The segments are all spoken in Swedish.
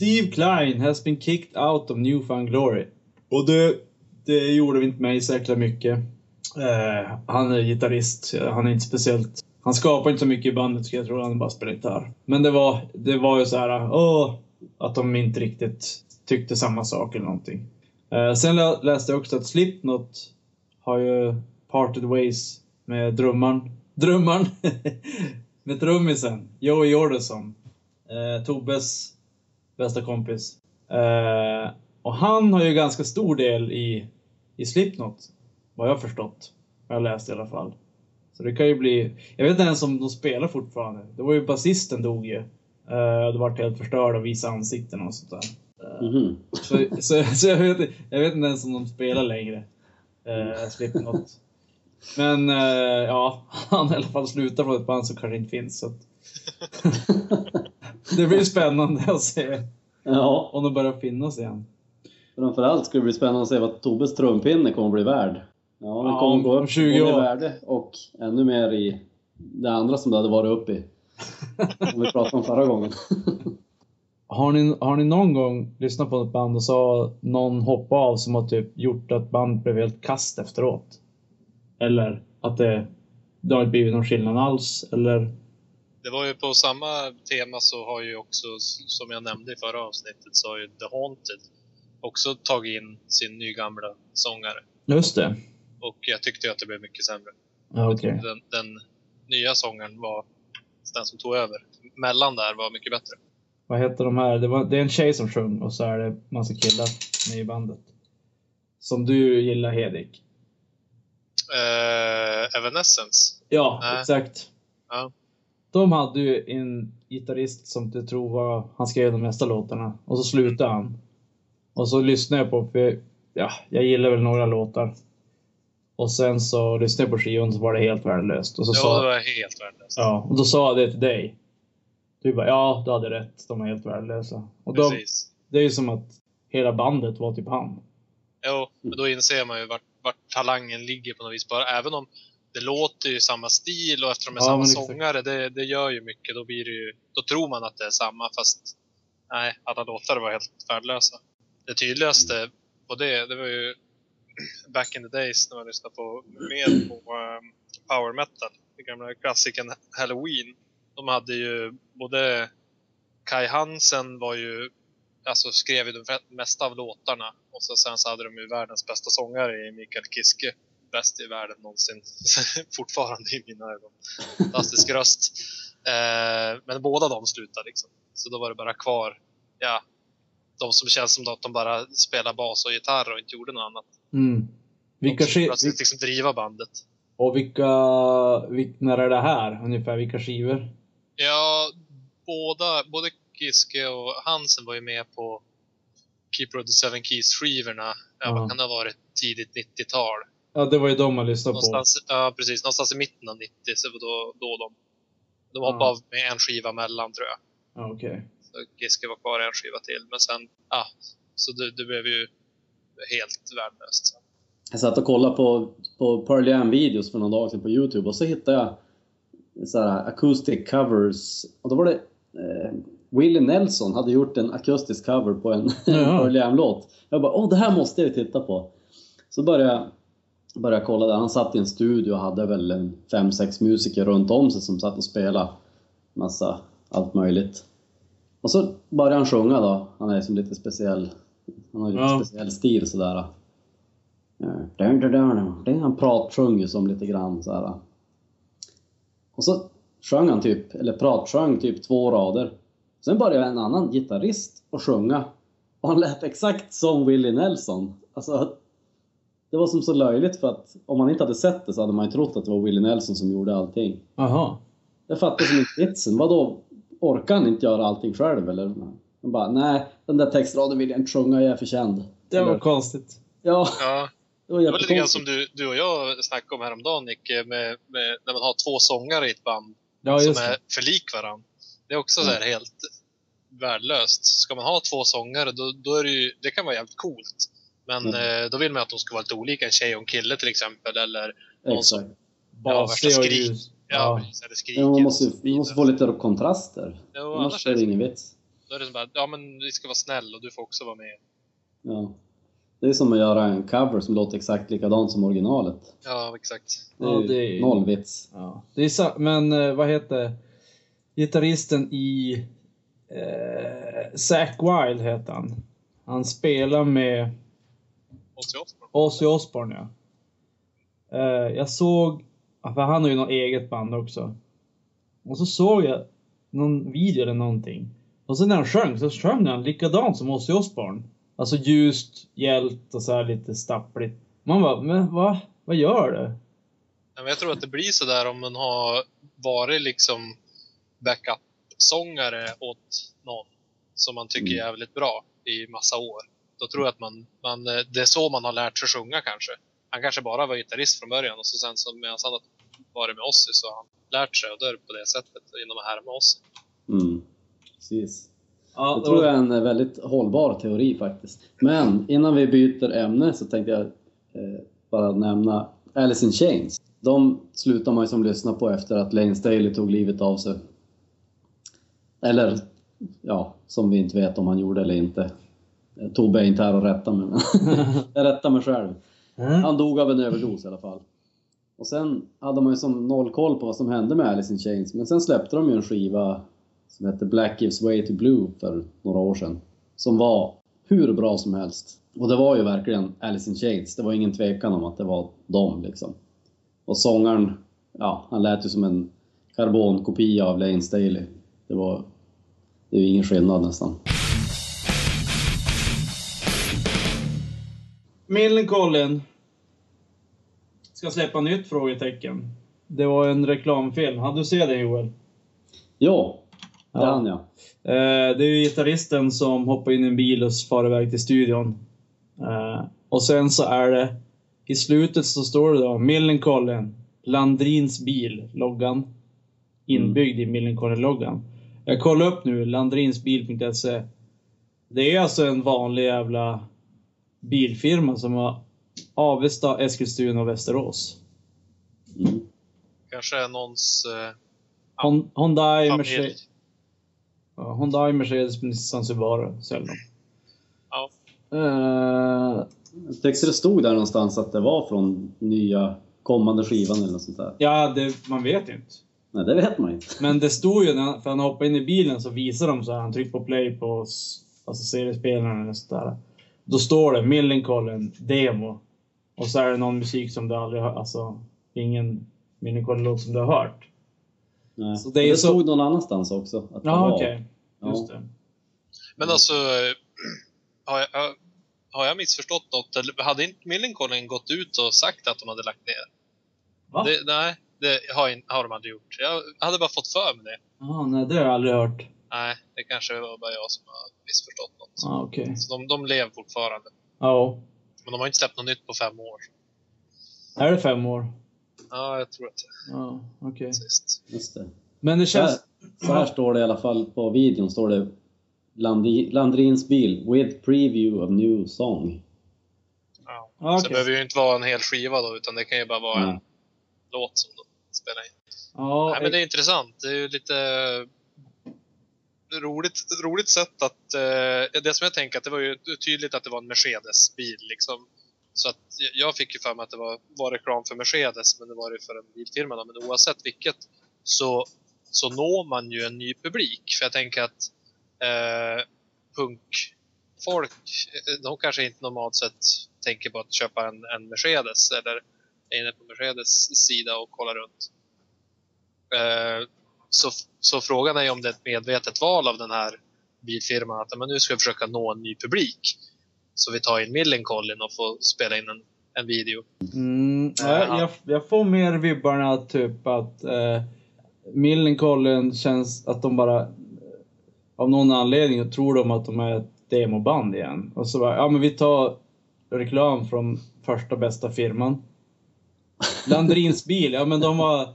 Steve Klein has been kicked out of Newfound Glory. Och det, det gjorde inte mig så jäkla mycket. Eh, han är gitarrist, han är inte speciellt... Han skapar inte så mycket i bandet så jag tro, han bara spelar gitarr. Men det var, det var ju så här, åh, att de inte riktigt tyckte samma sak eller någonting. Eh, sen läste jag också att Slipknot har ju parted ways med drummaren. Drummaren! med trummisen, Joey Jordison. Eh, Tobbes bästa kompis. Eh, och han har ju ganska stor del i, i Slipknot. Vad jag har förstått. Vad jag läst i alla fall. Så det kan ju bli... Jag vet inte ens om de spelar fortfarande. Det var ju basisten dog ju. Eh, det vart helt förstörd och visa ansikten och sånt där. Eh, Mhm. så, så, så jag, vet, jag vet inte ens om de spelar längre. Eh, Slipknot. Men eh, ja, han har i alla fall slutat från ett band som kanske inte finns. Så att... det blir spännande att se Ja, om de börjar finnas igen. framförallt ska det bli spännande att se vad Tobbes trumpinne kommer att bli värd. Ja, den Ja, kommer om- gå upp 20 både i år. värde och ännu mer i det andra som det hade varit uppe i. Som vi pratade om förra gången. Har ni, har ni någon gång lyssnat på ett band och så någon hoppa av som har typ gjort att bandet blev helt kast efteråt? Eller att det, det har inte blivit någon skillnad alls? Eller? Det var ju på samma tema så har ju också, som jag nämnde i förra avsnittet, så har ju The Haunted också tagit in sin nygamla sångare. Just det. Och jag tyckte ju att det blev mycket sämre. Okej. Den, den nya sångaren var den som tog över. Mellan där var mycket bättre. Vad heter de här? Det, var, det är en tjej som sjöng och så är det massa killar med i bandet. Som du gillar Hedik. Eh, Evanescence. Ja, Nej. exakt. Ja. De hade ju en gitarrist som jag tror var, han skrev de mesta låtarna. Och så slutade han. Och så lyssnade jag på, för ja, jag gillar väl några låtar. Och sen så lyssnade jag på skivan och så var det helt värdelöst. Och så Ja, sa, det var helt värdelöst. ja, och då sa jag det till dig. Du bara, ja, du hade rätt. De är helt värdelösa. Och då, Precis. det är ju som att hela bandet var typ han. Jo, men då inser man ju vart, vart talangen ligger på något vis. Bara, även om det låter ju samma stil och eftersom de är Ja, samma sångare, det, det gör ju mycket. Då, blir det ju, då tror man att det är samma, fast nej, alla låtar var helt värdelösa. Det tydligaste på det, det var ju back in the days när man lyssnade på mer på um, power metal. Den gamla klassikern Halloween. De hade ju både Kai Hansen var ju alltså skrev ju de mesta av låtarna. Och så, sen så hade de ju världens bästa sångare i Mikael Kiske. Bäst i världen någonsin. Fortfarande i mina ögon. Fantastisk röst. Eh, men båda de slutade liksom. Så då var det bara kvar, ja, de som känns som att de bara spelar bas och gitarr och inte gjorde något annat. Mm. Vilka de plötsligt liksom driva bandet. Och vilka, vil, när är det här? Ungefär vilka skivor? Ja, båda, både Kiske och Hansen var ju med på Keeper of the Seven Keys-skivorna. Ja, Ja. Vad kan det ha varit? Tidigt 90-tal. Ja, det var ju de man lyssnade på. Någonstans, ja, precis. Någonstans i mitten av 90 så var då, då de... De hoppade Ja. av med en skiva mellan tror jag. Ja, okej. Så Giske var kvar en skiva till. Men sen, ja. Så det, det blev ju helt värdelöst sen. Jag satt och kollade på, på Pearl Jam videos för några dagar sedan på Youtube och så hittade jag så här acoustic covers. Och då var det eh, Willie Nelson hade gjort en akustisk cover på en Ja. Pearl Jam-låt. Jag bara åh det här måste jag titta på. Så började jag, började kolla där. Han satt i en studio och hade väl en fem sex musiker runt om sig som satt och spelade massa allt möjligt. Och så började han sjunga då. Han är liksom lite speciell. Han har lite Ja. speciell stil sådär. Det Han pratsjöng ju som lite grann så här. Och så sjöng han typ, eller pratsjöng typ två rader. Sen började en annan gitarrist att sjunga. Och han lät exakt som Willie Nelson. Alltså, det var som så löjligt för att om man inte hade sett det så hade man ju trott att det var Willie Nelson som gjorde allting. Jaha. Jag fattar som inte vitsen. Vadå? Orkar han inte göra allting själv eller? Han bara, nej, den där textraden vill jag inte sjunga, jag är för känd. Det var Eller- konstigt. Ja, Ja, det var det var lite grann som du, du och jag snackade om häromdagen Nicke, med, med, när man har två sångare i ett band Ja, som är för lik varandra. Det är också Mm. så här helt värdelöst. Ska man ha två sångare, då, då är det ju, det kan vara jävligt coolt. Men Mm. eh, då vill man att de ska vara lite olika, en tjej och en kille till exempel. Eller någon som, Exakt. Ja, Basig och ljus. ja, man måste, man måste få lite kontraster. Jo, Annars annars är det ingen vits. Då är det som bara, ja men vi ska vara snäll och du får också vara med. Ja. Det är som att göra en cover som låter exakt likadant som originalet. Ja, exakt. Det är, Ja, det är- noll vits. Ja. Det är men eh, vad heter gitarristen i eh, Zack Wild heter han. Han spelar med Ozzy Osbourne. Ozzy Osbourne ja. Eh, jag såg, för han har ju något eget band också. Och så såg jag någon video eller någonting. Och sen när han sjöng så sjöng han likadant som Ozzy Osbourne. Alltså ljust, hjält och så här lite stappligt. Man bara, men vad, vad gör du? Jag tror att det blir så där om man har varit liksom backup-sångare åt någon som man tycker är Mm. jävligt bra i massa år. Då tror jag att man, man, eh, det är så man har lärt sig sjunga kanske. Han kanske bara var gitarrist från början och så sen så medan han har varit med Ozzy så har han lärt sig och det på det sättet genom att härma Ozzy. Mm. Precis. Ja, Det tror jag är en eh, väldigt hållbar teori faktiskt. Men innan vi byter ämne så tänkte jag eh, bara nämna Alice in Chains. De slutar man ju som lyssna på efter att Lane Staley tog livet av sig. Eller, ja, som vi inte vet om han gjorde eller inte. Tobbe är inte här och rättar mig, men jag rättar mig själv. Mm. Han dog av en överdos i alla fall. Och sen hade man ju som noll koll på vad som hände med Alice in Chains. Men sen släppte de ju en skiva som hette Black Gives Way to Blue för några år sedan. Som var hur bra som helst. Och det var ju verkligen Alice in Chains. Det var ingen tvekan om att det var dem liksom. Och sångaren, ja, han lät ju som en karbonkopia av Lane Staley. Det var... Det är ju ingen skillnad nästan. Millencolin ska släppa nytt frågetecken. Det var en reklamfilm. Hade du sett den Joel? Ja, det Ja. hann jag. Eh, det är ju gitarristen som hoppar in i en bil och far iväg till studion. Eh, och sen så är det, i slutet så står det då Millencolin, Landrins bil, loggan. Inbyggd i Millencolin-loggan. Jag kollar upp nu, landrinsbil.se. Det är alltså en vanlig jävla bilfirma som har Avesta, Eskilstuna och Västerås. Mm. Kanske någons eh, Hon, Hyundai, familj. Mercedes, ja, Hyundai, Mercedes, Nissan, Subaru säljer de. Ja. Jag tyckte det stod där någonstans att det var från nya kommande skivan eller något sånt där. ja, det, man vet ju inte. Nej, det vet man inte. Men det stod ju, när han, för han hoppade in i bilen så visar de så här, han trycker på play på alltså seriespelaren eller sådär. Då står det Millencolin Demo. Och så är det någon musik som du aldrig har, alltså ingen Millencolin-låt som du har hört. Nej. Så det det, är så- stod någon annanstans också. Att det Ja, okej. Ja. Just det. Men alltså, har jag, har- jag missförstått något? Eller hade inte Millencolin gått ut och sagt att de hade lagt ner? Va? Det, nej, det har, har de aldrig gjort. Jag hade bara fått för mig det. Ah, nej, det har jag aldrig hört. Nej, det kanske var bara jag som har missförstått något. Ah, okej. Så de, de lever fortfarande. Ja. Men de har inte släppt något nytt på fem år. Är det fem år? Ja, jag tror att det Ja, okej. det. Men det Så här, känns... så här står det i alla fall på videon. Står det Landi, Landrins bil with preview of new song. Ja. Ja, Så det behöver ju inte vara en hel skiva då, utan det kan ju bara vara en Nej. låt som de spelar in. Ja, Nej, men det är intressant. Det är ju lite roligt, roligt sätt att... Eh, det som jag tänker att det var ju tydligt att det var en Mercedes-bil liksom. Så att jag fick ju för mig att det var, var reklam för Mercedes, men det var det för en bilfirma. då. Men oavsett vilket så, så når man ju en ny publik. För jag tänker att eh, punkfolk, eh, de kanske inte normalt sett tänker på att köpa en, en Mercedes eller är inne på Mercedes sida och kollar runt. Eh, så, så frågan är ju om det är ett medvetet val av den här bilfirman att men nu ska vi försöka nå en ny publik. Så vi tar in Millencolin och får spela in en, en video. Mm, Ja. jag, jag, jag får mer vibbarna typ att eh, Millencolin känns att de bara... eh, Av någon anledning tror de att de är ett demoband igen. Och så bara, ja men vi tar reklam från första bästa firman. Landrins bil, ja men de var...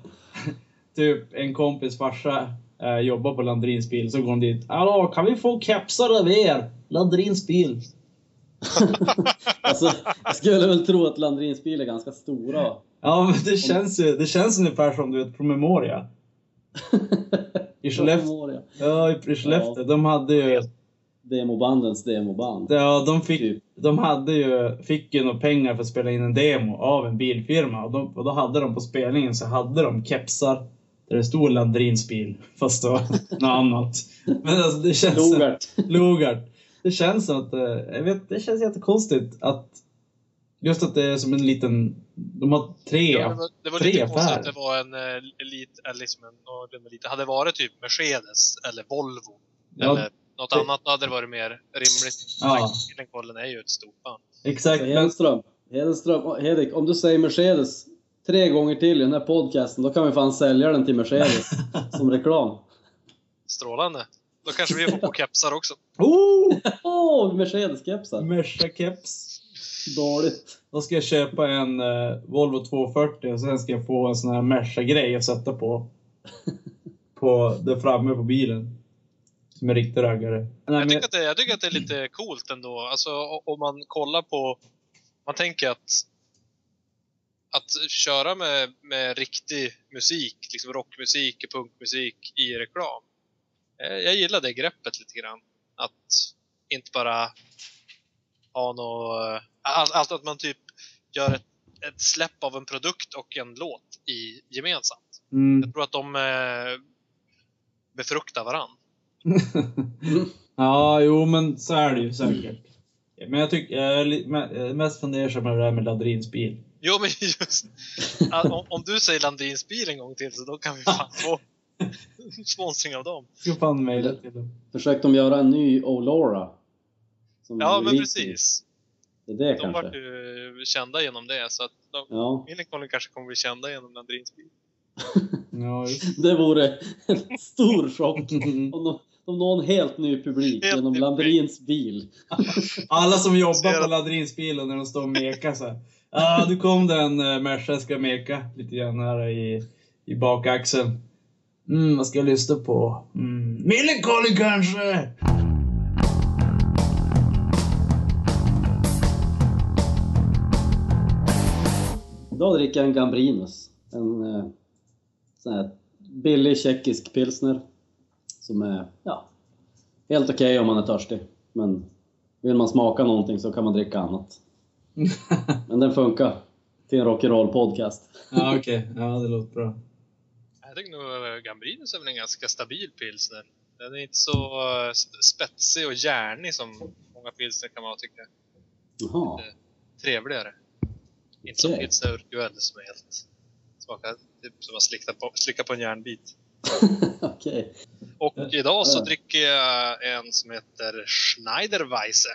Typ en kompis farsa eh, jobbar på Landrins bil, så går de dit. Hallå, kan vi få kepsar av er? Landrins bil. Alltså, jag skulle väl tro att Landrins bil är ganska stora. Ja, men det känns ju det känns ungefär som du vet, promemoria. I Skellefteå. Ja, i Skellefteå. De hade ju... Demobandens demoband. Ja, de fick, Typ. de hade ju, fick ju några pengar för att spela in en demo av en bilfirma. Och, de, och då hade de på spelningen så hade de kepsar där det stod Landrins bil. Fast det var något annat. Men alltså det känns... Logart. Logart. Det känns som att, eh, jag vet, det känns jättekonstigt att Just att det är som en liten, de har tre. Ja, det var, det var tre lite konstigt att det var en eh, elit, eller liksom en liten. Hade det varit typ Mercedes eller Volvo Ja, eller något det- annat, då hade det varit mer rimligt. Ja. Killenkollen är ju ett stort band. exakt. Men, Hedström. Hedström. Hedik, om du säger Mercedes tre gånger till i den här podcasten, då kan vi fan sälja den till Mercedes som reklam. Strålande. Då kanske vi får på kepsar också. oh! Åh, oh, Mercedes-kepsar. Merca-keps. Dåligt. Då ska jag köpa en eh, Volvo 240 och sen ska jag få en sån här Merca-grej att sätta på. På, där framme på bilen. Som en riktig raggare. Nej, Jag men, tycker, att det, jag tycker att det är lite coolt ändå. Alltså om man kollar på... Man tänker att... Att köra med, med riktig musik, liksom rockmusik, punkmusik i reklam. Eh, Jag gillar det greppet lite grann. Att inte bara ha något... Allt, allt att man typ gör ett, ett släpp av en produkt och en låt i, gemensamt. mm. Jag tror att de eh, befruktar varann. ja, jo men så är det ju säkert. Men jag tycker, jag är mest fundersam över det här med Ladrins bil. Jo men just om, om du säger Landins bil en gång till så då kan vi fan få sponsring av dem. Ska fan mejla till dem. Försökte de göra en ny Olora? Som Ja men precis. Det är det De kanske. vart ju kända genom det så att de, Ja, Millencolin kanske kommer bli kända genom Landins bil. Ja, det vore en stor chock om, de, om någon helt ny publik Helt genom ny Landrins bil. Alla som jobbar på Ladrins bil och när de står och mekar så här. Ah, nu kom det en eh, Merca, ska meka lite grann här i, i bakaxeln. Mm, vad ska jag lyssna på? Mm, Millencolin kanske? Idag dricker jag en Gambrinus. En eh, sån här billig tjeckisk pilsner. Som är, ja, helt okej om man är törstig. Men vill man smaka någonting så kan man dricka annat. Men den funkar till en rock'n'roll podcast. ja, okej. Ja, det låter bra. Jag tycker nog eh, Gambrinus är väl en ganska stabil pilsner. Den är inte så eh, spetsig och järnig som många pilsner kan vara tycker jag. Jaha, Trevligare. Inte som pilsner Urquell som är helt smakar typ som att slicka på, slicka på en järnbit. okej. Och Ja. idag så dricker jag en som heter Schneiderweisse.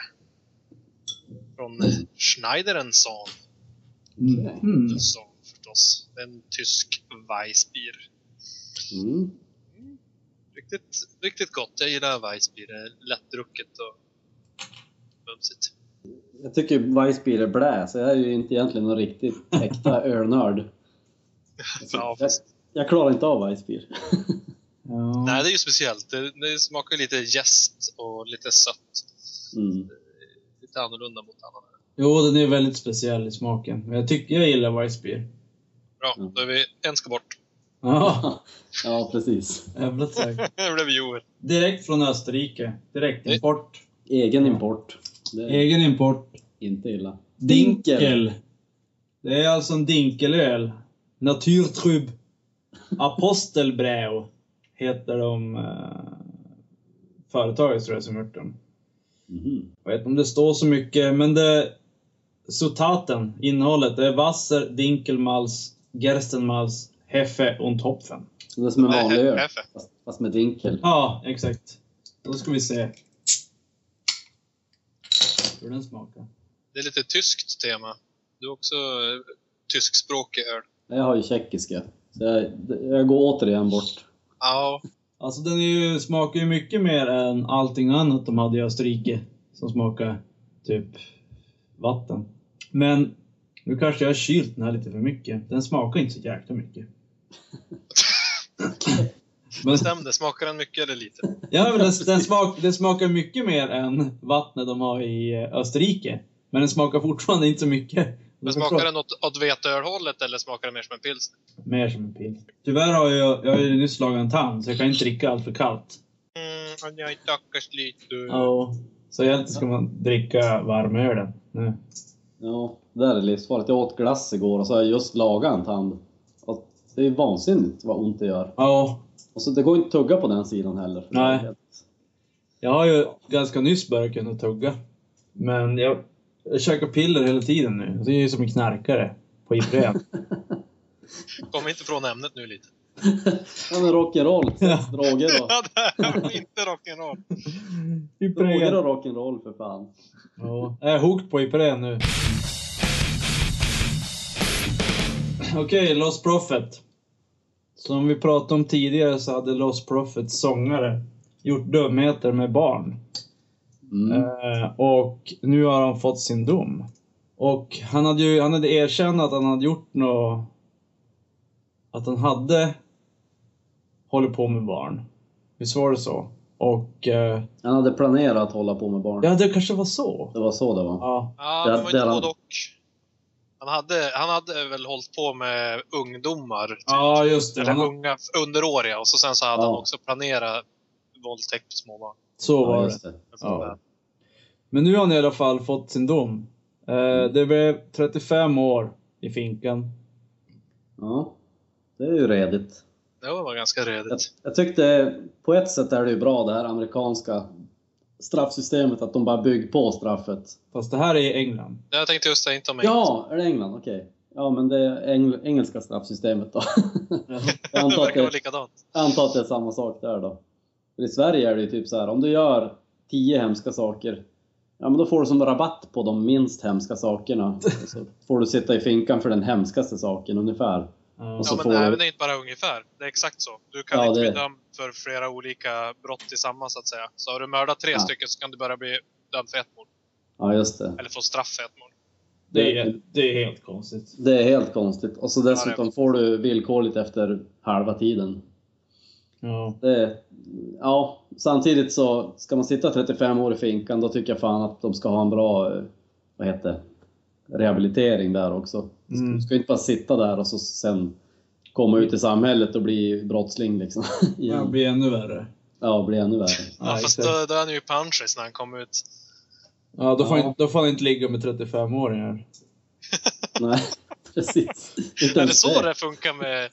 Från Schneideren Son. Mm. Son förstås. En tysk Weissbier. Mm. Riktigt, riktigt gott. Jag gillar Weissbier. Det är lättdrucket och mumsigt. Jag tycker Weissbier är blä, så jag är ju inte egentligen någon riktigt äkta ölnörd. Ja, jag, jag klarar inte av Weissbier. Ja. nej, det är ju speciellt. Det, det smakar lite jäst och lite sött. Mm. Lite annorlunda mot annan öl. Jo, den är väldigt speciell i smaken. Men jag tycker jag gillar Weissbier. Bra, Mm. då är vi en ska bort. Ja, Ja, precis. säkert. Nu blev vi Joel. Direkt från Österrike. Direkt import. Egen import. Det är Egen import. inte illa. Dinkel. Det är alltså en dinkelöl. Naturtrub. Apostelbrau heter de uh, företaget tror jag som gjort dem. Mhm. Jag vet inte om det står så mycket, men det... Zutaten, innehållet, det är Wasser, Dinkelmalz, Gerstenmalz, Heffe Hopfen. Så det är som en vanlig öl, fast, fast med dinkel. Ja, exakt. Då ska vi se. Hur den smakar. Det är lite tyskt tema. Du är också eh, tyskspråkig öl. Jag har ju tjeckiska. Så jag, jag går återigen bort. Ja, Alltså den är ju, smakar ju mycket mer än allting annat de hade i Österrike. Som smakar typ vatten. Men nu kanske jag har kylt den här lite för mycket. Den smakar inte så jäkla mycket. Men, bestäm det. Smakar den mycket eller lite? ja, men den, den, smak, den smakar mycket mer än vattnet de har i eh, Österrike. Men den smakar fortfarande inte så mycket. Men smakar den åt, åt veteölhållet eller smakar den mer som en pilsner? Mer som en pils. Tyvärr har jag, jag har ju nyss lagat en tand, så jag kan inte dricka allt för kallt. Mm, jag stackars lite. Ja. Så egentligen ska man dricka varmölen nu. Ja, det är livsfarligt. Jag åt glass igår och så har jag just lagat en tand. Och det är vansinnigt vad ont det gör. Ja. Och så det går inte att tugga på den sidan heller. Nej. Jag har ju ganska nyss börjat kunna tugga. Men jag, jag käkar piller hela tiden nu. Det är ju som en knarkare på Ipren. Kom inte från ämnet nu lite. Ja men rock'n'roll, Ja. droger och... Ja, det var inte rock'n'roll. Droger och rock'n'roll för fan. Ja. Jag är hooked på Ipren nu. Okej, Lost Prophet. Som vi pratade om tidigare så hade Lost Prophet sångare gjort dumheter med barn. Mm. Eh, och nu har han fått sin dom. Och han hade ju han hade erkänt att han hade gjort något... Att han hade hållit på med barn. Visst var det så? Och... Eh, Han hade planerat att hålla på med barn. ja, det kanske var så. Det var så det var. Ja. Ja, Där- det var inte han- och. Han hade, han hade väl hållit på med ungdomar. Typ. Ja, just det. Eller Han, unga, underåriga. Och så sen så hade Ja. han också planerat våldtäkt på småbarn. Så var Ja, det. det. Ja. Men nu har han i alla fall fått sin dom. Eh, det blev 35 år i finkan. Ja. Det är ju redigt. Det var ganska Jag, redigt. jag tyckte, på ett sätt är det ju bra det här amerikanska straffsystemet, att de bara bygger på straffet. Fast det här är i England. Jag tänkte just säga inte om Ja, är det England? Okej. Ja, men det är eng engelska straffsystemet då. jag, Det antar att verkar vara det, likadant. jag antar att det är samma sak där då. För I Sverige är det ju typ så här, om du gör tio hemska saker, ja men då får du som rabatt på de minst hemska sakerna. Och så får du sitta i finkan för den hemskaste saken ungefär. Ja. Och så Ja, får men du- även det är inte bara ungefär. Det är exakt så. Du kan Ja, inte det- bli dömd för flera olika brott tillsammans, så att säga. Så har du mördat tre Ja. stycken så kan du bara bli dömd för ett mord. Ja, just det. Eller få straff för ett mord. Det är, det är helt konstigt. Det är helt konstigt. Och så dessutom får du villkorligt efter halva tiden. Ja. Det, ja, samtidigt så ska man sitta 35 år i finkan, då tycker jag fan att de ska ha en bra, eh, vad heter rehabilitering där också. Du ska, Mm. du ska inte bara sitta där och så sen komma ut i samhället och bli brottsling liksom. Det Igen. blir ännu värre. Ja, bli ännu värre. Ja, Ja, fast då, då är han ju punches när han kommer ut. Ja, då får, Ja. Han, då får han inte ligga med 35-åringar. Nej, precis. Är det så det funkar med,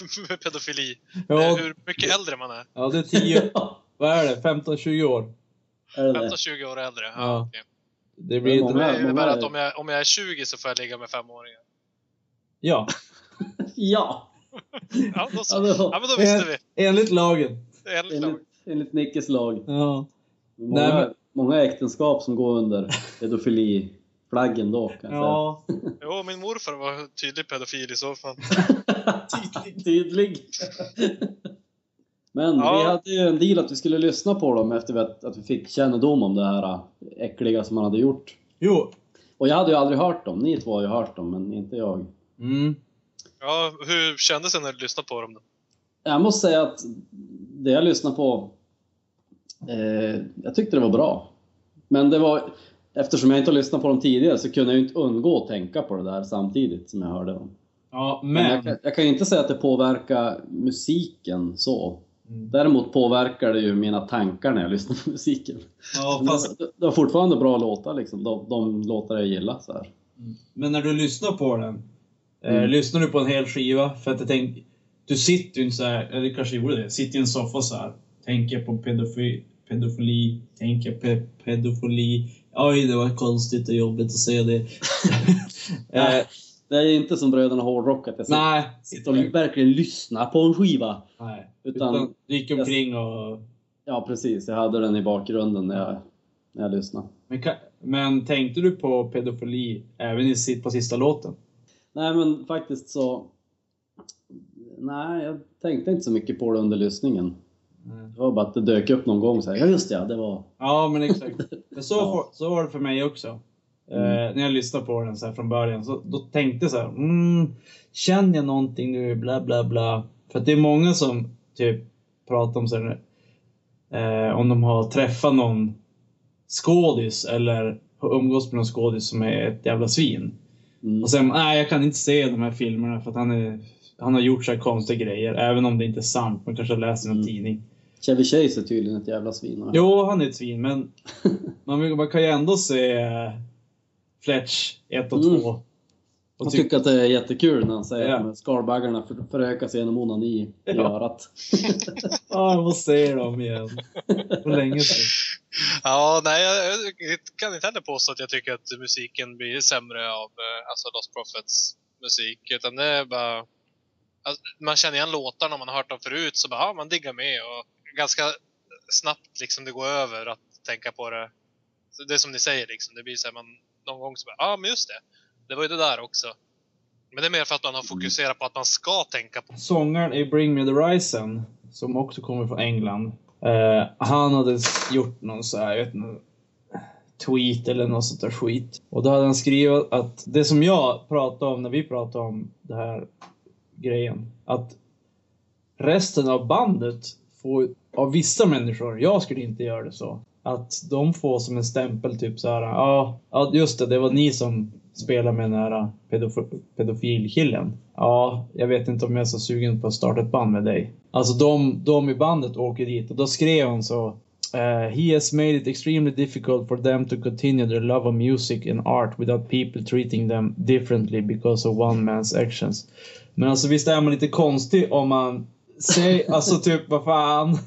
med pedofili? Ja, Hur mycket äldre man är? ja det är 10... vad är det? 15-20 år? Är det det? 15-20 år äldre? Ja, Ja. okej. Det blir... Många- Det innebär att om jag, om jag är 20 så får jag ligga med femåringar. Ja, Ja! Ja, då, så. Var- ja men då visste vi. enligt lagen. Enligt. Enligt, enligt Nickes lag. Ja. Många, Nej, men- många äktenskap som går under pedofiliflaggen då kan jag Ja. Jo, min morfar var tydlig pedofil i så fall. säga. Tydlig. Men Ja. vi hade ju en deal att vi skulle lyssna på dem efter att, att vi fick kännedom om det här äh, äckliga som han hade gjort. Jo. Och jag hade ju aldrig hört dem. Ni två har ju hört dem, men inte jag. Mm. Ja, hur kändes det när du lyssnade på dem då? Jag måste säga att det jag lyssnade på, eh, jag tyckte det var bra. Men det var, eftersom jag inte har lyssnat på dem tidigare så kunde jag ju inte undgå att tänka på det där samtidigt som jag hörde dem. Ja, Men jag, men... kan- jag kan ju inte säga att det påverkar musiken så. Mm. Däremot påverkar det ju mina tankar när jag lyssnar på musiken. Ja, fast... det, det var fortfarande bra låtar liksom, de, de låtar jag gillar så här. Men när du lyssnar på den, eh, Mm. lyssnar du på en hel skiva? För att jag tänk, du sitter ju inte så här, eller kanske gjorde det, sitter i en soffa så här, tänker på pedofi, pedofili, tänker pe, pedofili. Oj, det var konstigt och jobbigt att säga det. eh, Det är inte som Bröderna Hårdrock att jag sitter, nej, sitter och verkligen lyssnar på en skiva. nej. Utan- Utan, du gick omkring och... Ja precis, jag hade den i bakgrunden när jag, när jag lyssnade. Men, men tänkte du på pedofili även i, på sista låten? Nej men faktiskt så... Nej, jag tänkte inte så mycket på det under lyssningen. Det var bara att det dök upp någon gång så här, ja just det, ja, det var... Ja, men exakt. Så, Ja. så var det för mig också. Eh, Mm. när jag lyssnade på den så här från början, så då tänkte jag så här, mm, känner jag någonting nu, bla bla bla. För att det är många som typ pratar om så här, eh, om de har träffat någon skådis eller har umgås med någon skådis som är ett jävla svin. Mm. Och sen, nej jag kan inte se de här filmerna för att han, är, han har gjort så här konstiga grejer. Även om det inte är sant. Man kanske har läst i någon Mm. tidning. Chevy Chase är tydligen ett jävla svin. va? Jo, han är ett svin, men man, vill- man kan ju ändå se eh, Fletch 1 och 2. Mm. Tyck- tycker att det är jättekul när han säger Ja. att skalbaggarna för, förökar sig genom onani i Ja. örat. Ja, jag måste se dem igen. För länge sedan. Ja, nej, jag, jag kan inte heller påstå att jag tycker att musiken blir sämre av eh, alltså Lost Prophets musik. Utan det är bara... Alltså, man känner igen låtarna, man har hört dem förut, så bara, ja, man diggar med. Och ganska snabbt liksom det går över att tänka på det. Så Det är som ni säger, liksom, det blir så här, man någon gång så bara, ja men just det. Det var ju det där också. Men det är mer för att man har fokuserat på att man ska tänka på Sångaren i Bring Me The Horizon, som också kommer från England. Eh, han hade gjort någon så här, jag vet inte, tweet eller något sånt där skit. Och då hade han skrivit att det som jag pratade om när vi pratade om det här grejen, att resten av bandet får, av vissa människor, jag skulle inte göra det så, att de får som en stämpel typ så här, ja, ja just det, det var ni som spelade med den här äh, pedof- pedofilkillen. Ja, jag vet inte om jag är så sugen på att starta ett band med dig. Alltså de, de i bandet åker dit och då skrev hon så Uh, he has made it extremely difficult for them to continue their love of music and art without people treating them differently because of one man's actions. Men alltså visst är man lite konstig om man säger, alltså typ vad fan.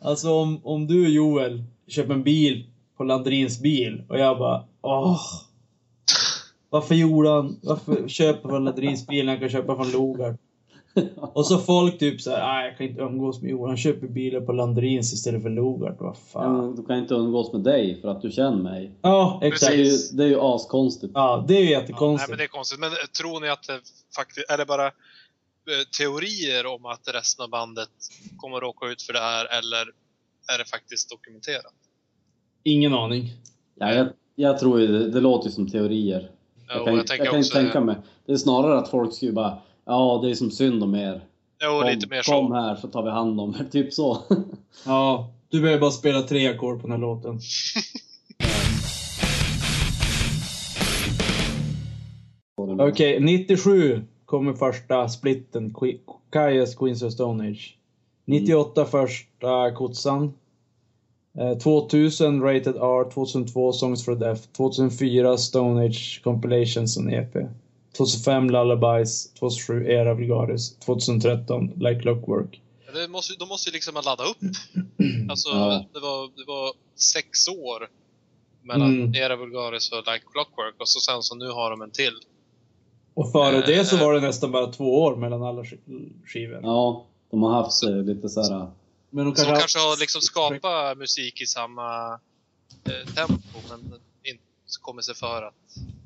Alltså om, om du Joel köper en bil på Landrins bil och jag bara åh. Varför gjorde han, varför köper han Landrins bil när han kan köpa från Logard? Och så folk typ såhär, nej jag kan inte umgås med Joel, han köper bilar på Landrins istället för Logard, vad Ja, fan. men du kan inte umgås med dig för att du känner mig. Ja, Det exakt. är ju, det är ju askonstigt. Ja, det är ju Ja, nej, jättekonstigt. men det är konstigt. Men eh, tror ni att det faktiskt, är det bara eh, teorier om att resten av bandet kommer att råka ut för det här eller är det faktiskt dokumenterat? Ingen aning. Ja, jag, jag tror ju det, det låter ju som teorier. Jo, Jag kan, jag jag kan också tänka det. mig. Det är snarare att folk skulle bara Ja, det är som synd om er. Jo, Kom, lite mer kom så. här så tar vi hand om er. Typ så. Ja, du behöver bara spela tre ackord på den här låten. Okej, 97 kommer första splitten, Que- Kajas Queens of Stone Age. 98 första Kotsan. Eh, 2000 Rated R, 2002 Songs for Death, 2004 Stone Age Compilations och EP. 2005 Lullabies, 2007 Era Vulgaris, 2013 Like Clockwork. Det måste, de måste ju liksom ladda upp. Alltså, Ja. det, var, det var sex år mellan Mm. Era Vulgaris och Like Clockwork och så sen så nu har de en till. Och före Eh, det så eh. var det nästan bara två år mellan alla sk- skivor. Ja, de har haft eh, lite så här. Men de Så kanske, de kanske har liksom skapat musik i samma eh, tempo men inte kommer sig för att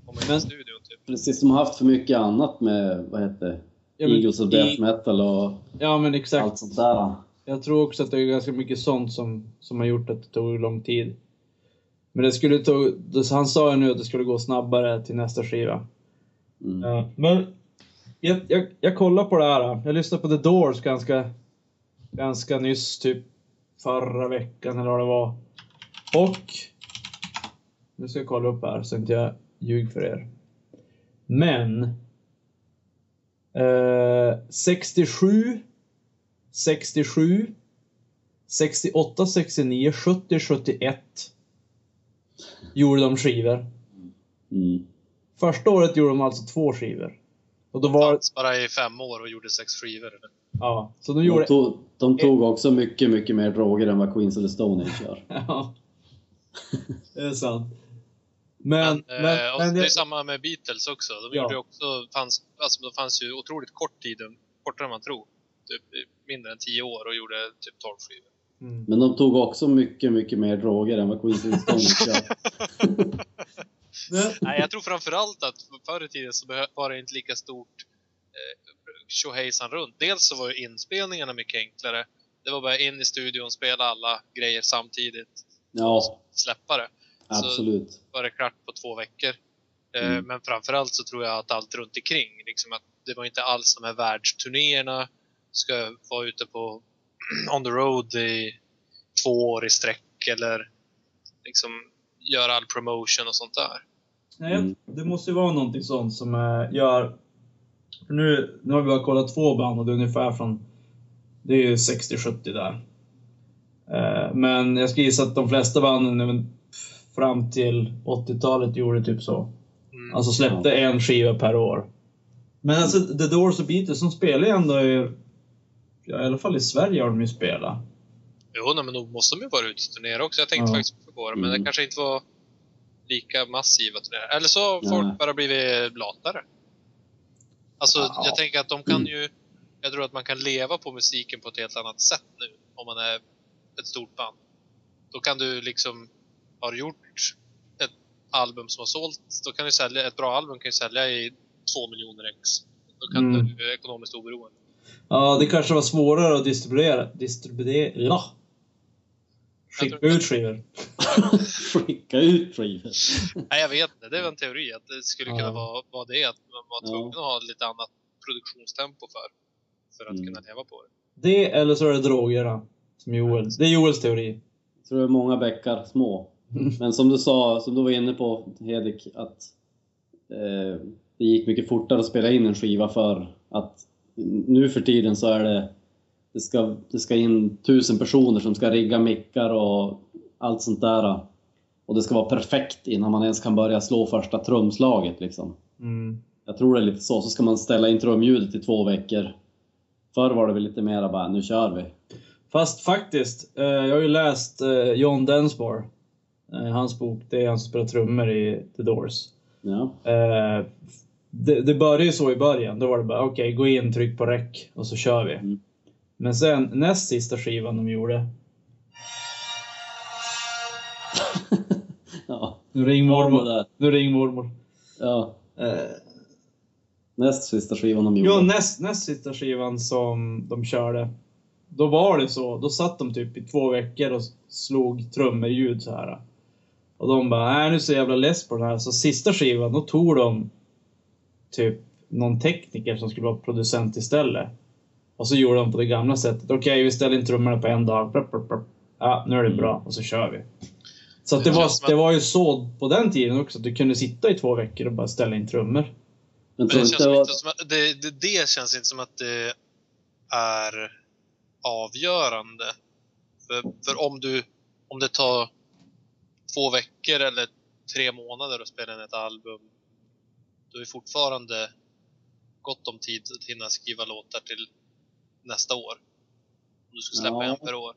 komma in i studion. Typ. Precis, de har haft för mycket annat med, vad heter? Ja, men Eagles of i- Death Metal och Ja men exakt. allt sånt där. Jag tror också att det är ganska mycket sånt som, som har gjort att det tog lång tid. Men det skulle ta, han sa ju nu att det skulle gå snabbare till nästa skiva. Mm. Men jag, jag, jag kollar på det här. Jag lyssnade på The Doors ganska, ganska nyss, typ förra veckan eller vad det var. Och nu ska jag kolla upp här så inte jag ljuger för er. Men eh, 67 67 68, 69, 70, 71 gjorde de skivor. Mm. Första året gjorde de alltså två skivor. Och då var Fanns bara i fem år och gjorde sex skivor. Eller? Ja, så de De, gjorde... tog, de tog också mycket, mycket mer droger än vad Queens the Stone Age gör. Ja. Det är sant. Men, Men, men, eh, och men det är det, samma med Beatles också. De Ja. gjorde också, fanns, alltså, de fanns ju otroligt kort tid, kortare än man tror. Typ mindre än tio år och gjorde typ 12 skivor. mm. Men de tog också mycket, mycket mer droger än vad Queens the Stone Age gör. Nej, jag tror framförallt att förr i tiden så var det inte lika stort eh, tjohejsan runt. Dels så var ju inspelningarna mycket enklare. Det var bara in i studion, spela alla grejer samtidigt, Ja, släppa det. absolut. var det klart på två veckor. Eh, Mm. Men framförallt så tror jag att allt runt omkring, liksom att det var inte alls de här världsturnéerna, ska vara ute på on the road i två år i sträck eller liksom göra all promotion och sånt där. Nej, Mm. det måste ju vara någonting sånt som eh, gör... För nu, nu har vi bara kollat två band och det är ungefär från... Det är ju 60-70 där. Eh, men jag ska gissa att de flesta banden fram till 80-talet gjorde typ så. Mm. Alltså släppte en skiva per år. Men alltså The Doors och Beatles, de spelar ju ändå i... Ja, i alla fall i Sverige har de ju spelat. Jo, nej, men nog måste de ju vara ute och turnera också. Jag tänkte Ja. faktiskt på det, men Mm. det kanske inte var lika massiva turnéer. Eller så har Nej. folk bara blivit latare. Alltså, Ja. jag tänker att de kan ju... Jag tror att man kan leva på musiken på ett helt annat sätt nu, om man är ett stort band. Då kan du liksom... Har du gjort ett album som har sålt, då kan du sälja... Ett bra album kan ju sälja i två miljoner ex. Då kan Mm. du är ekonomiskt oberoende. Ja, det kanske var svårare att distribuera. Distribuera... Skicka ut skivor. Skicka ut skivor. Nej, jag vet inte. Det är väl en teori att det skulle kunna Ja. vara, vara det. Att man var Ja. tvungen att ha lite annat produktionstempo för. För att Mm. kunna leva på det. Det eller så är det drogerna. Som Joel. Det är Joels teori. Jag tror det är många bäckar små. Mm. Men som du sa, som du var inne på Hedik, att eh, det gick mycket fortare att spela in en skiva för att nu för tiden så är det det ska, det ska in tusen personer som ska rigga mickar och allt sånt där. Och det ska vara perfekt innan man ens kan börja slå första trumslaget liksom. Mm. Jag tror det är lite så. Så ska man ställa in trumljudet i två veckor. Förr var det väl lite mera bara, nu kör vi. Fast faktiskt, eh, jag har ju läst eh, John Densmore. Eh, hans bok, det är han som spelar trummor i The Doors. Ja. Det, det började ju så i början. Då var det bara okej, gå in, tryck på rec och så kör vi. Mm. Men sen näst sista skivan de gjorde. ja. Nu ring Mormor. Nu ring mormor. Ja. Eh, Näst sista skivan de gjorde. ja, näst, näst sista skivan som de körde. Då var det så. Då satt de typ i två veckor och slog trummerljud så här. Och de bara, nej nu är jag så jävla less på den här. Så sista skivan, då tog de typ någon tekniker som skulle vara producent istället. Och så gjorde de på det gamla sättet. Okej, vi ställer in trummorna på en dag. Ja, nu är det bra. Och så kör vi. Så att det, Det var, det var ju så på den tiden också. Att du kunde sitta i två veckor och bara ställa in trummor. Men det, känns det var... inte som att, det, det, det känns inte som att det är avgörande. För, för om du om det tar två veckor eller tre månader att spela in ett album, då är det fortfarande gott om tid att hinna skriva låtar till nästa år. Om du ska släppa Ja. en per år.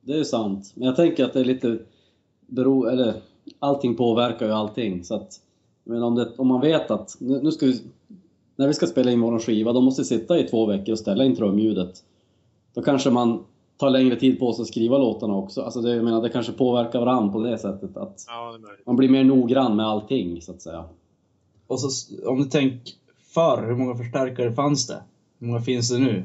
Det är sant. Men jag tänker att det är lite... Bero, eller, allting påverkar ju allting. Så att, men om, det, om man vet att nu, nu ska vi, när vi ska spela in vår skiva, då måste vi sitta i två veckor och ställa in trumljudet. Då kanske man tar längre tid på sig att skriva låtarna också. Alltså det, jag menar, det kanske påverkar varandra på det sättet. Att Ja, det man blir mer noggrann med allting, så att säga. Och så, om du tänker förr, hur många förstärkare fanns det? Hur många finns det nu?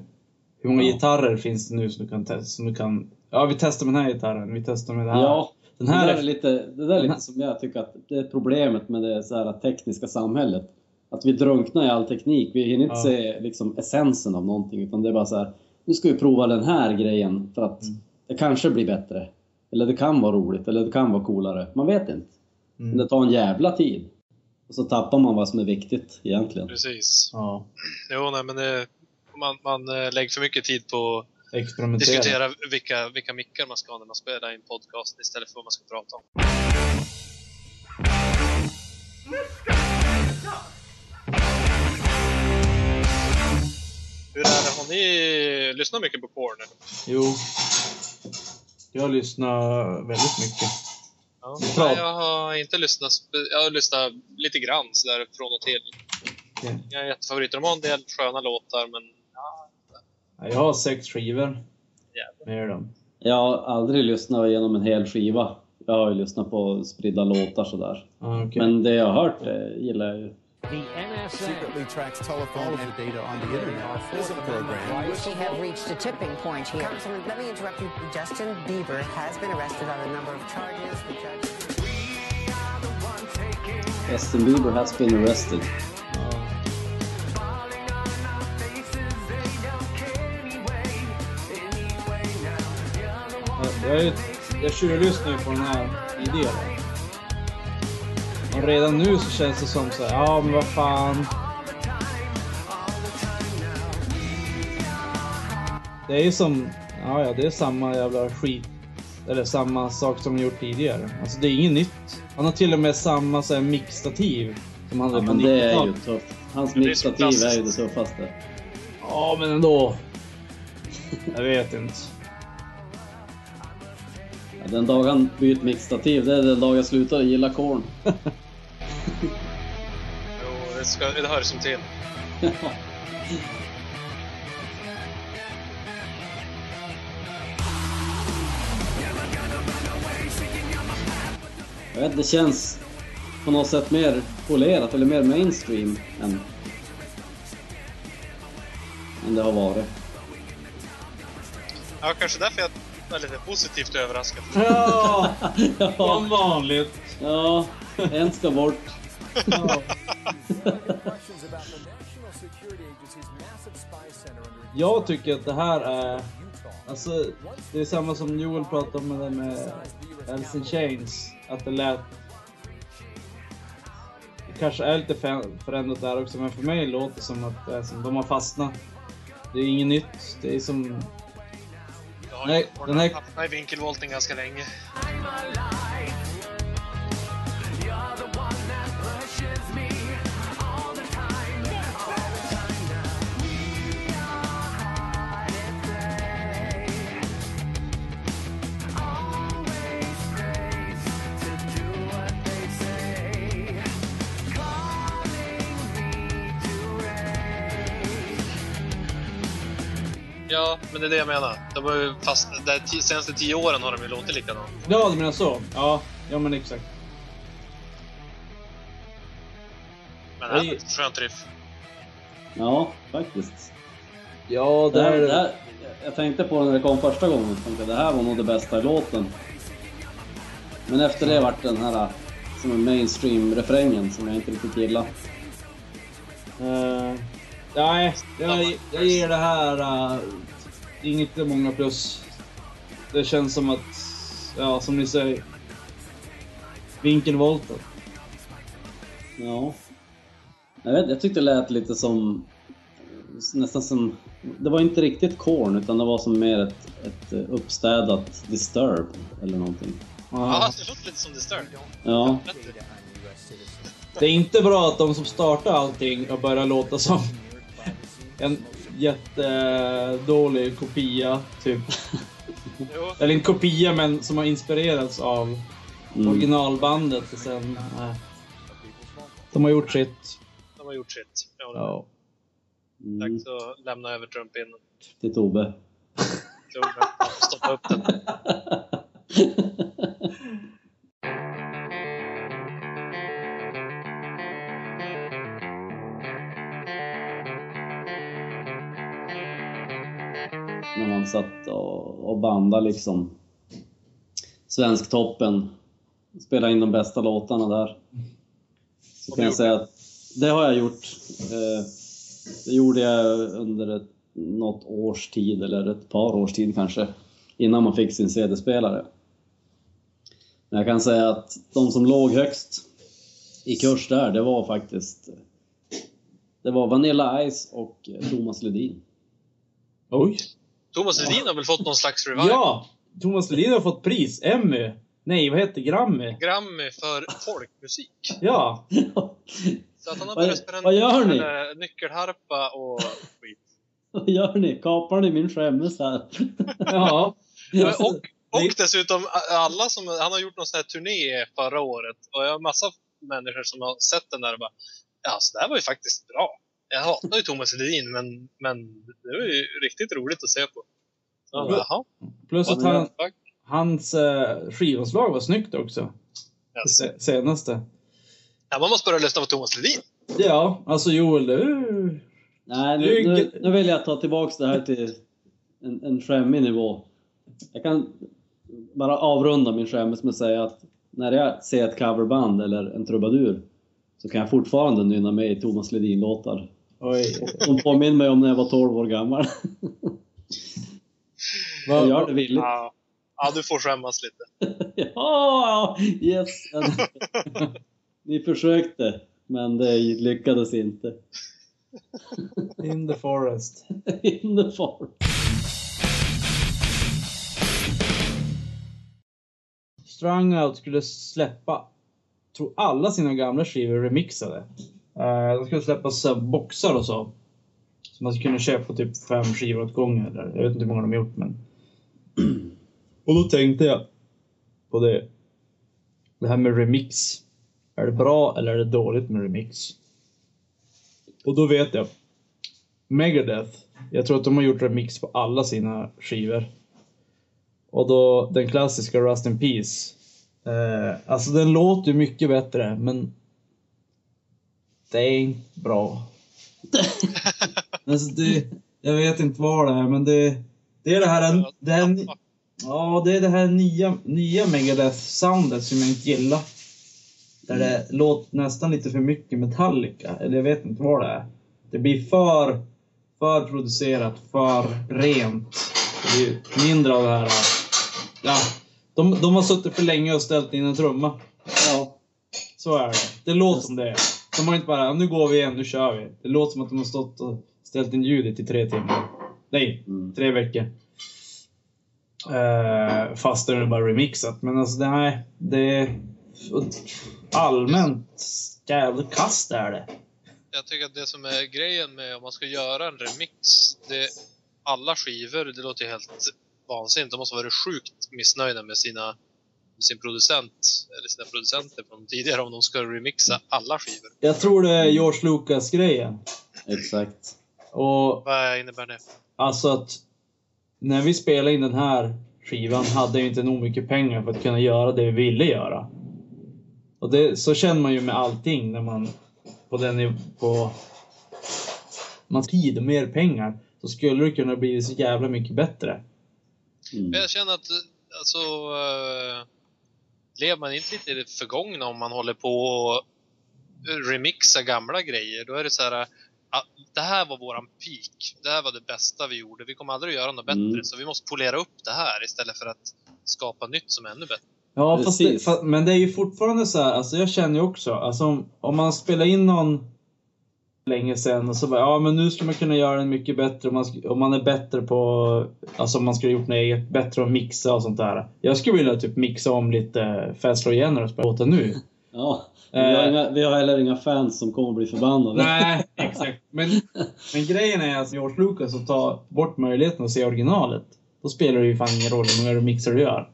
Hur många Ja. gitarrer finns det nu som du kan testa? Som du kan, ja, vi testar med den här gitarren, vi testar med det här. Ja, den det här där är lite, det där är lite här- som jag tycker att det är problemet med det så här tekniska samhället. Att vi drunknar i all teknik. Vi hinner inte Ja. se liksom, essensen av någonting. Utan det är bara så här, nu ska vi prova den här grejen för att Mm. det kanske blir bättre. Eller det kan vara roligt, eller det kan vara coolare. Man vet inte. Men mm, det tar en jävla tid. Och så tappar man vad som är viktigt egentligen. Precis. ja, Jo, nej, men det, man, man eh, lägger för mycket tid på att diskutera vilka, vilka mickar man ska ha när man spelar in podcast istället för vad man ska prata om. Hur är det? Har ni lyssnat mycket på porn? eller? Jo. Jag lyssnar väldigt mycket. Ja. Nej, jag har inte lyssnat. Jag har lyssnat lite grann sådär från och till. Okej. Jag är jättefavoriter. De har en del sköna låtar, men Jag har sex skivor jävlar. med dem. Jag har aldrig lyssnat igenom en hel skiva. Jag har ju lyssnat på spridda låtar sådär. Ja, okej. Men det jag har hört eh, gillar jag ju. The NSA secretly tracks telephone and data on the internet. This program. We have reached a tipping point here. Congressman, let me interrupt you. Justin Bieber has been arrested on a number of charges. The judge. Justin Bieber has been arrested. Jag, jag, tjuvlyssnar ju på den här idén. Och redan nu så känns det som så här, ja men vad fan. Det är ju som, ja ja det är samma jävla skit. Eller samma sak som de gjort tidigare. Alltså det är inget nytt. Han har till och med samma så här mixtativ. Som han Ja, hade på men det är 90-talet. ju tufft. Hans det är så mixtativ är ju det tuffaste. Ja men ändå. Jag vet inte. Den dag han byter mixtativ, det är den dag jag slutar gilla Korn. Jo, det, ska, det hör som till. Jag vet, det känns på något sätt mer polerat eller mer mainstream än, än det har varit. Ja, kanske därför jag är lite positivt överraskad. Ja, som ja, vanligt. ja, en ska bort. Ja. Jag tycker att det här är... Alltså, det är samma som Joel pratade om med det med Alice in Chains. Att det lät... Det kanske är lite för- förändrat där också, men för mig låter det som att det är som de har fastnat. Det är inget nytt. Det är som... Jag har Nej, den här- fastnat i vinkelvolten ganska länge. Men det är det jag menar. De har ju fast, de senaste tio åren har de ju låtit likadant. Ja, du menar så? Ja, ja men exakt. Men det var ett skönt riff. Ja, faktiskt. Ja, Det här, är det här, jag tänkte på det när det kom första gången, jag tänkte det här var nog det bästa i låten. Men efter det vart den här som en mainstream-refrängen som jag inte riktigt gillar. Uh, nej, jag, jag ger det här uh, inget många plus. Det känns som att, ja som ni säger, vinkelvolten. Ja. Jag, vet, jag tyckte det lät lite som... Nästan som... Det var inte riktigt Korn utan det var som mer ett, ett uppstädat Disturb eller någonting. Ja, det låter lite som Disturbed. Ja. Det är inte bra att de som startar allting och börjar låta som en jättedålig kopia, typ. Eller en kopia men som har inspirerats av Mm. originalbandet och sen... nej. de har gjort sitt. de har gjort sitt. Ja, Ja. mm, dags att lämna över trumpinnen. till Tobbe. Så, ja, Stoppa upp den. när man satt och, och bandade liksom Svensktoppen. Spelade in de bästa låtarna där. Så kan jag säga att det har jag gjort. Eh, det gjorde jag under ett, något års tid, eller ett par års tid kanske, innan man fick sin CD-spelare. Men jag kan säga att de som låg högst i kurs där, det var faktiskt det var Vanilla Ice och Thomas Ledin. Oj! Thomas Ledin har väl fått någon slags revival? Ja! Thomas Ledin har fått pris. Emmy. Nej, vad heter det? Grammy? Grammy för folkmusik. Ja! Så att han har börjat spela nyckel- nyckelharpa och skit. Vad gör ni? Kapar ni min skämmes här? Ja. Och, och dessutom alla som, han har gjort någon sån här turné förra året och jag har massa människor som har sett den där och bara Ja, så det här var ju faktiskt bra. Jag hatar ju Thomas Ledin men, men det var ju riktigt roligt att se på. Så, Ja. jaha, Plus att han, hans eh, skivomslag var snyggt också. Det Yes. se- senaste. Ja, man måste börja lyssna på Thomas Ledin. Ja, alltså Joel, du... Nej, nu, nu, nu vill jag ta tillbaks det här till en, en skämmig nivå. Jag kan bara avrunda min skämmes med att säga att när jag ser ett coverband eller en trubadur så kan jag fortfarande nynna med i Thomas Ledin-låtar. Oj. De påminner mig om när jag var 12 år gammal. Jag gör det villigt. Ja, ja du får skämmas lite. Ja, yes! Ni försökte, men det lyckades inte. In the forest. In the forest. Strung Out skulle släppa, tror alla sina gamla skivor remixade. Eh, de skulle släppa boxar och så. Så man skulle kunna köpa typ fem skivor åt gången. Eller, jag vet inte hur många de har gjort men. Och då tänkte jag på det. Det här med remix. Är det bra eller är det dåligt med remix? Och då vet jag. Megadeth. Jag tror att de har gjort remix på alla sina skivor. Och då den klassiska Rust in Peace. Eh, alltså den låter ju mycket bättre men det är inte bra. alltså det, jag vet inte vad det är men det, det är det här, det här Ja, det är det här nya, nya Megadeth-soundet som jag inte gillar. Där det låter nästan lite för mycket Metallica, eller jag vet inte vad det är. Det blir för, för producerat, för rent. Det blir mindre av det här... Ja, de, de har suttit för länge och ställt in en trumma. Ja. Så är det. Det låter som det är. De har inte bara, nu går vi igen, nu kör vi. Det låter som att de har stått och ställt in ljudet i tre timmar. Nej, Mm. tre veckor. Eh, fast det är bara remixat. Men alltså, det, nej, det är allmänt jävligt kast är det. Jag tycker att det som är grejen med om man ska göra en remix, det, alla skivor, det låter ju helt vansinnigt. De måste vara sjukt missnöjda med sina sin producent, eller sina producenter från tidigare om de ska remixa alla skivor. Jag tror det är George Lucas-grejen. Exakt. Och Vad innebär det? Alltså att när vi spelade in den här skivan hade vi inte nog mycket pengar för att kunna göra det vi ville göra. Och det, så känner man ju med allting när man på den på man tid och mer pengar så skulle det kunna bli så jävla mycket bättre. Mm. Men jag känner att, alltså, uh, lever man inte lite i det förgångna om man håller på och remixa gamla grejer? Då är det så här, det här var våran peak. Det här var det bästa vi gjorde. Vi kommer aldrig att göra något bättre, Mm. så vi måste polera upp det här istället för att skapa nytt som är ännu bättre. Ja, fast det, Precis. fast, men det är ju fortfarande så här, alltså jag känner ju också, alltså om, om man spelar in någon länge sedan och så bara, ja men nu ska man kunna göra den mycket bättre om man, om man är bättre på, alltså om man skulle gjort något eget, bättre att mixa och sånt där. Jag skulle vilja typ mixa om lite Fast och spela låten nu. Ja. Vi har, Eh. inga, vi har heller inga fans som kommer bli förbannade. Nej, exakt. Men, men grejen är att George Lucas att ta bort möjligheten att se originalet. Då spelar det ju fan ingen roll hur många remixer du gör.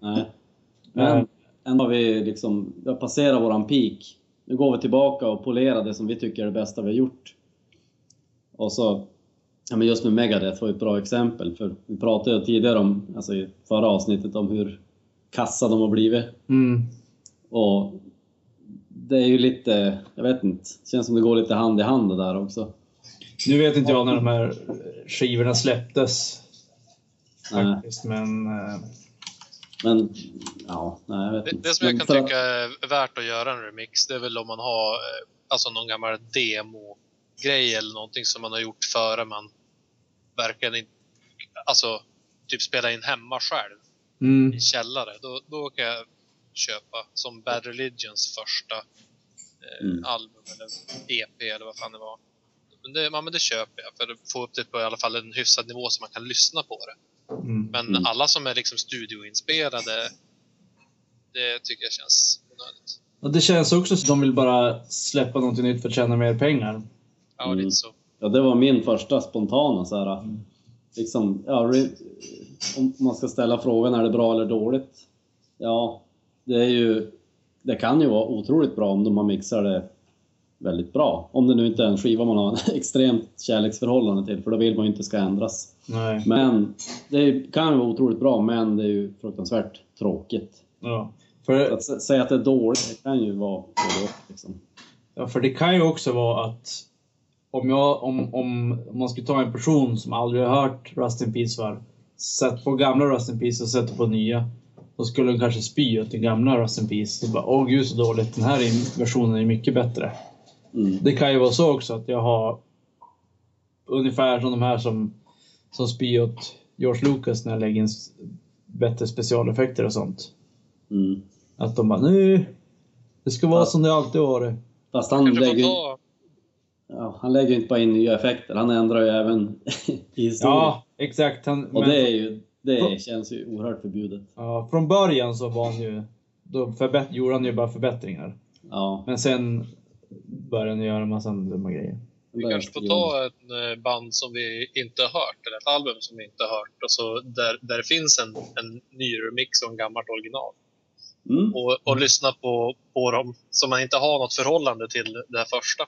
Nej. Men ändå har vi liksom, vi har passerat våran peak. Nu går vi tillbaka och polerar det som vi tycker är det bästa vi har gjort. Och så, ja men just med Megadeth var ju ett bra exempel. För vi pratade ju tidigare om, alltså i förra avsnittet, om hur kassa de har blivit. Mm. Och det är ju lite, jag vet inte, känns som det går lite hand i hand det där också. Nu vet inte jag när de här skivorna släpptes. Nej. Faktiskt, men... Men, ja, nej jag vet Det, inte. det som jag kan tycka är värt att göra en remix, det är väl om man har eh, alltså någon gammal demo-grej eller någonting som man har gjort före man verkligen inte, alltså typ spela in hemma själv Mm. i källare. Då, då kan jag köpa, som Bad Religions första eh, Mm. album eller EP eller vad fan det var. Men det, ja, men det köper jag för att få upp det på i alla fall en hyfsad nivå så man kan lyssna på det. Mm. Men Mm. alla som är liksom studioinspelade, det tycker jag känns onödigt. Och det känns också som att de vill bara släppa något nytt för att tjäna mer pengar. Ja, Mm. lite så. Ja, det var min första spontana så här. Liksom, ja, om man ska ställa frågan är det bra eller dåligt? Ja, det är ju... Det kan ju vara otroligt bra om de har mixat det väldigt bra. Om det nu inte är en skiva man har en extremt kärleksförhållande till, för då vill man ju inte ska ändras. Nej. Men det kan ju vara otroligt bra, men det är ju fruktansvärt tråkigt. Ja. För, Att sä- säga att det är dåligt, det kan ju vara både liksom. ja, för det kan ju också vara att om, jag, om, om, om man skulle ta en person som aldrig har hört Rust in Peace för, sätt på gamla Rust in Peace och sätter på nya. Då skulle den kanske spy åt den gamla Rust in Peace. Och bara, åh gud så dåligt, den här är- versionen är mycket bättre. Mm. Det kan ju vara så också att jag har ungefär som de här som, som spyr åt George Lucas när jag lägger in bättre specialeffekter och sånt. Mm. Att de bara, nu... Det ska vara som det alltid varit. Fast han lägger, ta... ja, han lägger inte bara in nya effekter, han ändrar ju även i historien. Ja, exakt. Han, och men- det, är ju, det känns ju oerhört förbjudet. Ja, från början så var han ju... Då förbätt, gjorde han ju bara förbättringar. Ja, Men sen började han göra en massa dumma grejer. Vi kanske får ta en eh, band som vi inte har hört, eller ett album som vi inte har hört, och så där, där det finns en, en ny remix och en gammalt original. Mm. Och, och lyssna på, på dem som man inte har något förhållande till det första.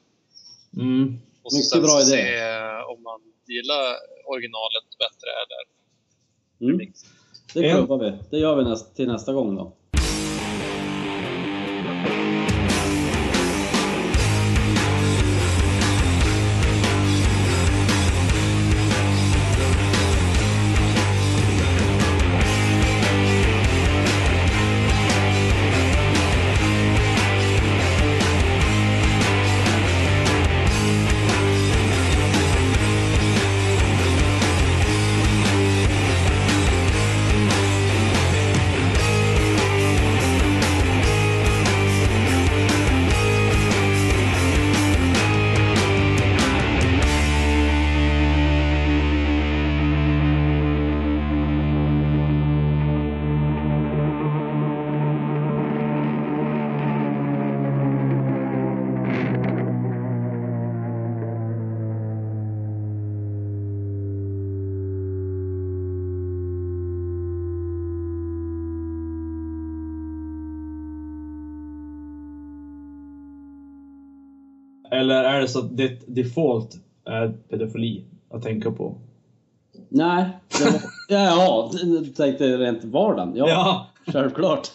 Mm. Och så Mycket sen bra så idé. se eh, om man gillar originalet bättre eller Mm. remix. Det klubbar vi. Det gör vi näst, till nästa gång då. Eller är det så att ditt default är pedofili att tänka på? Nej, det var, ja, ja, du tänkte rent vardagen. Ja, Ja. självklart.